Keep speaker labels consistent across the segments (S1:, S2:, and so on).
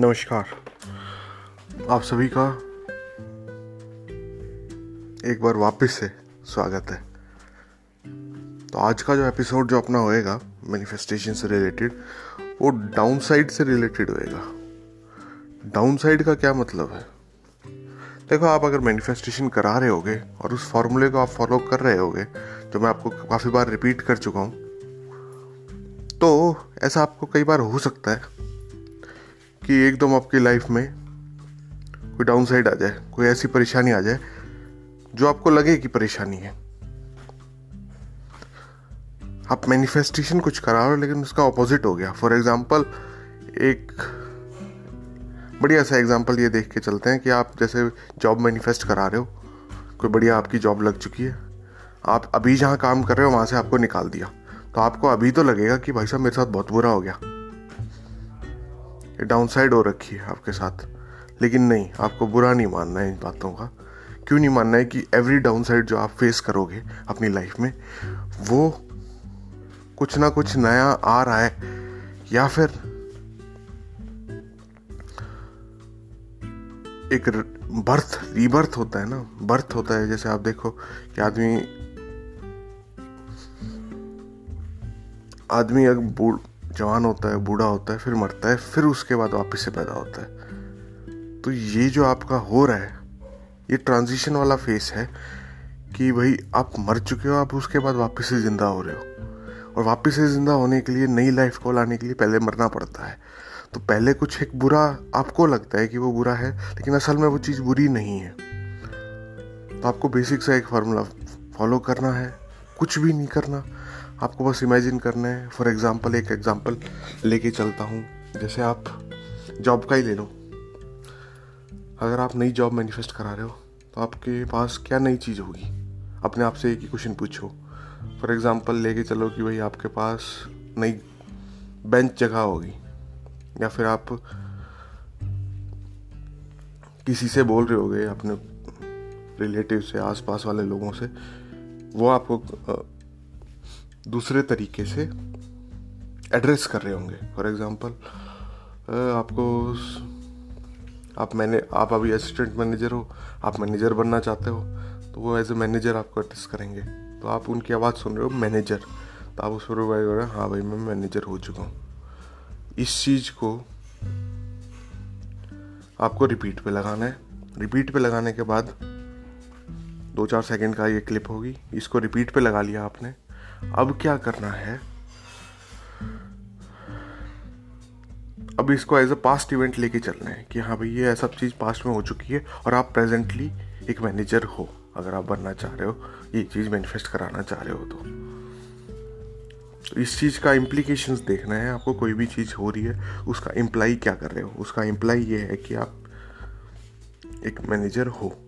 S1: नमस्कार। आप सभी का एक बार वापस से स्वागत है। तो आज का जो एपिसोड जो अपना होएगा मैनिफेस्टेशन से रिलेटेड वो डाउन साइड से रिलेटेड होएगा। डाउन साइड का क्या मतलब है? देखो, आप अगर मैनिफेस्टेशन करा रहे होगे और उस फॉर्मूले को आप फॉलो कर रहे होगे जो मैं आपको काफ़ी बार रिपीट कर चुका हूँ। तो ऐसा आपको कई बार हो सकता है कि एकदम आपकी लाइफ में कोई डाउन साइड आ जाए, कोई ऐसी परेशानी आ जाए, जो आपको लगे कि परेशानी है। आप मैनिफेस्टेशन कुछ करा रहे हो, लेकिन उसका ऑपोजिट हो गया। फॉर एग्ज़ाम्पल एक बढ़िया सा एग्ज़ाम्पल ये देख के चलते हैं कि आप जैसे जॉब मैनिफेस्ट करा रहे हो, कोई बढ़िया आपकी जॉब लग चुकी है। आप अभी जहाँ काम कर रहे हो, वहाँ से आपको निकाल दिया। तो आपको अभी तो लगेगा कि भाई साहब मेरे साथ बहुत बुरा हो गया। डाउन साइड हो रखी है आपके साथ। लेकिन नहीं, आपको बुरा नहीं मानना है इन बातों का। क्यों नहीं मानना है कि एवरी डाउन साइड जो आप फेस करोगे अपनी लाइफ में, वो कुछ ना कुछ नया आ रहा है। या फिर एक बर्थ रीबर्थ होता है ना। बर्थ होता है, जैसे आप देखो कि आदमी आदमी अगर जवान होता है, बूढ़ा होता है, फिर मरता है, फिर उसके बाद वापस से पैदा होता है। तो ये जो आपका हो रहा है, ये ट्रांजिशन वाला फेस है कि भाई आप मर चुके हो, आप उसके बाद वापस से ज़िंदा हो रहे हो। और वापस से ज़िंदा होने के लिए, नई लाइफ को लाने के लिए पहले मरना पड़ता है। तो पहले कुछ एक बुरा आपको लगता है कि वो बुरा है, लेकिन असल में वो चीज़ बुरी नहीं है। तो आपको बेसिक सा एक फार्मूला फॉलो करना है, कुछ भी नहीं करना। आपको बस इमेजिन करना है। फॉर एग्ज़ाम्पल एक एग्ज़ाम्पल लेके चलता हूँ। जैसे आप जॉब का ही ले लो। अगर आप नई जॉब मैनिफेस्ट करा रहे हो तो आपके पास क्या नई चीज़ होगी? अपने आप से एक ही क्वेश्चन पूछो। फॉर एग्ज़ाम्पल लेके चलो कि भाई आपके पास नई बेंच जगह होगी। या फिर आप किसी से बोल रहे होगे, अपने रिलेटिव से, आसपास वाले लोगों से। वो आपको दूसरे तरीके से एड्रेस कर रहे होंगे. फॉर एग्ज़ाम्पल आपको आप मैंने, आप अभी असिस्टेंट मैनेजर हो, आप मैनेजर बनना चाहते हो तो वो एज ए मैनेजर आपको एड्रेस करेंगे. तो आप उनकी आवाज़ सुन रहे हो मैनेजर तो आप उस पर रिवाइज हो रहे हैं हाँ भाई, मैं मैनेजर हो चुका हूँ. इस चीज़ को आपको रिपीट पे लगाना है. रिपीट पे लगाने के बाद दो चार सेकंड का ये क्लिप होगी. इसको रिपीट पे लगा लिया आपने. अब क्या करना है? अब इसको एज अ पास्ट इवेंट लेके चलना है कि हाँ भाई ये सब चीज़ पास्ट में हो चुकी है और आप प्रेजेंटली एक मैनेजर हो अगर आप बनना चाह रहे हो ये चीज़ मैनिफेस्ट कराना चाह रहे हो तो, तो इस चीज़ का इम्प्लीकेशन देखना है आपको कोई भी चीज़ हो रही है उसका इम्प्लाई क्या कर रहे हो? उसका इम्प्लाई ये है कि आप एक मैनेजर हो।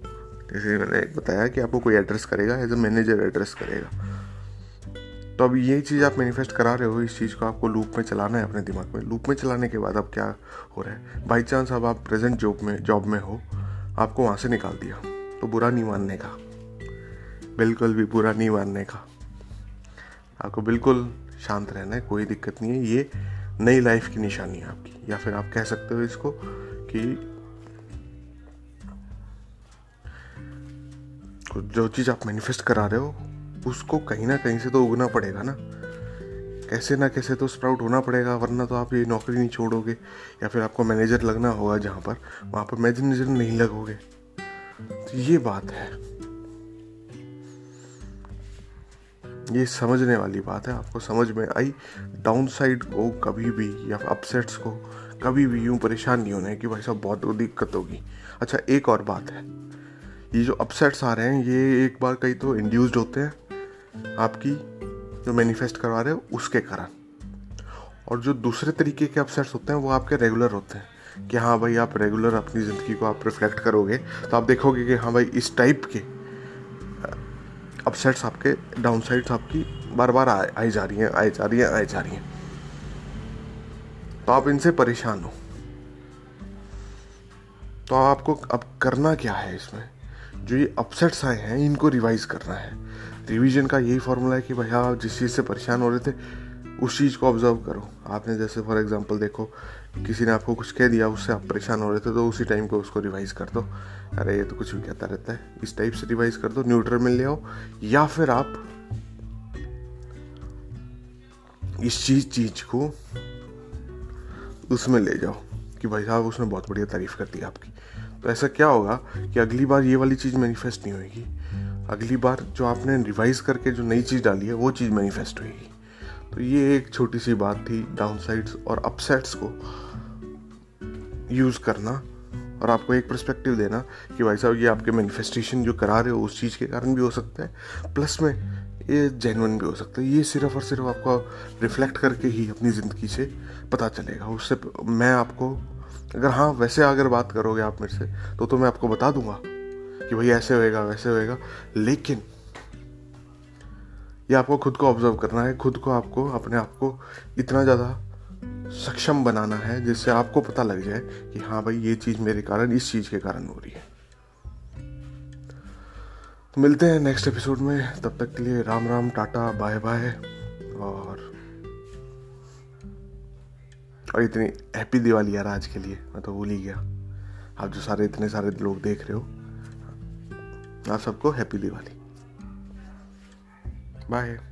S1: जैसे मैंने बताया कि आपको कोई एड्रेस करेगा एज अ मैनेजर एड्रेस करेगा। तो अब ये चीज़ आप मैनिफेस्ट करा रहे हो, इस चीज़ को आपको लूप में चलाना है अपने दिमाग में। लूप में चलाने के बाद अब क्या हो रहा है? बाई चांस अब आप प्रेजेंट जॉब में जॉब में हो, आपको वहाँ से निकाल दिया तो बुरा नहीं मानने का। बिल्कुल भी बुरा नहीं मानने का। आपको बिल्कुल शांत रहना है, कोई दिक्कत नहीं है। ये नई लाइफ की निशानी है आपकी, या फिर आप कह सकते हो इसको कि जो चीज़ आप मैनिफेस्ट करा रहे हो उसको कहीं ना कहीं से तो उगना पड़ेगा ना। कैसे ना कैसे तो स्प्राउट होना पड़ेगा, वरना तो आप ये नौकरी नहीं छोड़ोगे, या फिर आपको मैनेजर लगना होगा जहाँ पर, वहाँ पर मैनेजर नहीं लगोगे। तो ये बात है। ये समझने वाली बात है, आपको समझ में आई। डाउन साइड को कभी भी, या अपसेट्स को कभी भी यूँ परेशान नहीं होना है कि भाई साहब बहुत दिक्कत होगी। अच्छा एक और बात है। ये जो अपसेट्स आ रहे हैं, ये एक बार कई तो इंड्यूस्ड होते हैं। आपकी जो मैनिफेस्ट करवा रहे हो, उसके कारण। और जो दूसरे तरीके के अपसेट्स होते हैं, वो आपके रेगुलर होते हैं कि हाँ भाई, आप रेगुलर अपनी ज़िंदगी को आप रिफ्लेक्ट करोगे तो आप देखोगे कि हाँ भाई, इस टाइप के अपसेट्स आपके डाउन आपकी बार बार आई जा रही हैं, आई जा रही हैं, आई जा रही हैं। तो आप इनसे परेशान हो। तो आपको अब करना क्या है इसमें? जो ये अपसेट्स आए हैं, इनको रिवाइज करना है। रिवीजन का यही फॉर्मूला है कि भैया आप जिस चीज़ से परेशान हो रहे थे, उस चीज़ को ऑब्ज़र्व करो। आपने जैसे फॉर एग्जांपल देखो, किसी ने आपको कुछ कह दिया, उससे आप परेशान हो रहे थे तो उसी टाइम को उसको रिवाइज कर दो। अरे, ये तो कुछ भी कहता रहता है। इस टाइप से रिवाइज कर दो न्यूट्रल में ले आओ, या फिर आप इस चीज़ चीज़ को उसमें ले जाओ कि भाई साहब, उसने बहुत बढ़िया तारीफ़ कर दी आपकी। तो ऐसा क्या होगा कि अगली बार ये वाली चीज़ मैनिफेस्ट नहीं होगी? अगली बार जो आपने रिवाइज करके जो नई चीज़ डाली है, वो चीज़ मैनिफेस्ट होगी तो ये एक छोटी सी बात थी डाउनसाइड्स और अपसेट्स को यूज़ करना और आपको एक परस्पेक्टिव देना कि भाई साहब, ये आपके मैनिफेस्टेशन जो करा रहे हो, उस चीज़ के कारण भी हो सकता है प्लस में ये जेनवन भी हो सकता है। ये सिर्फ़ और सिर्फ़ आपको रिफ्लेक्ट करके ही अपनी ज़िंदगी से पता चलेगा। उससे मैं आपको, अगर हाँ वैसे अगर बात करोगे आप मेरे से तो तो मैं आपको बता दूँगा। कि भाई ऐसे होएगा, वैसे होएगा। लेकिन ये आपको खुद को ऑब्ज़र्व करना है, खुद को आपको, अपने आप को इतना ज़्यादा सक्षम बनाना है, जिससे आपको पता लग जाए कि हाँ भाई, ये चीज़ मेरे कारण, इस चीज़ के कारण हो रही है। तो मिलते हैं नेक्स्ट एपिसोड में। तब तक के लिए Ram Ram, tata bye bye और और इतनी हैप्पी दिवाली यार आज के लिए, मैं तो भूल ही गया। आप जो सारे, इतने सारे लोग देख रहे हो आप सबको हैप्पी दिवाली। बाय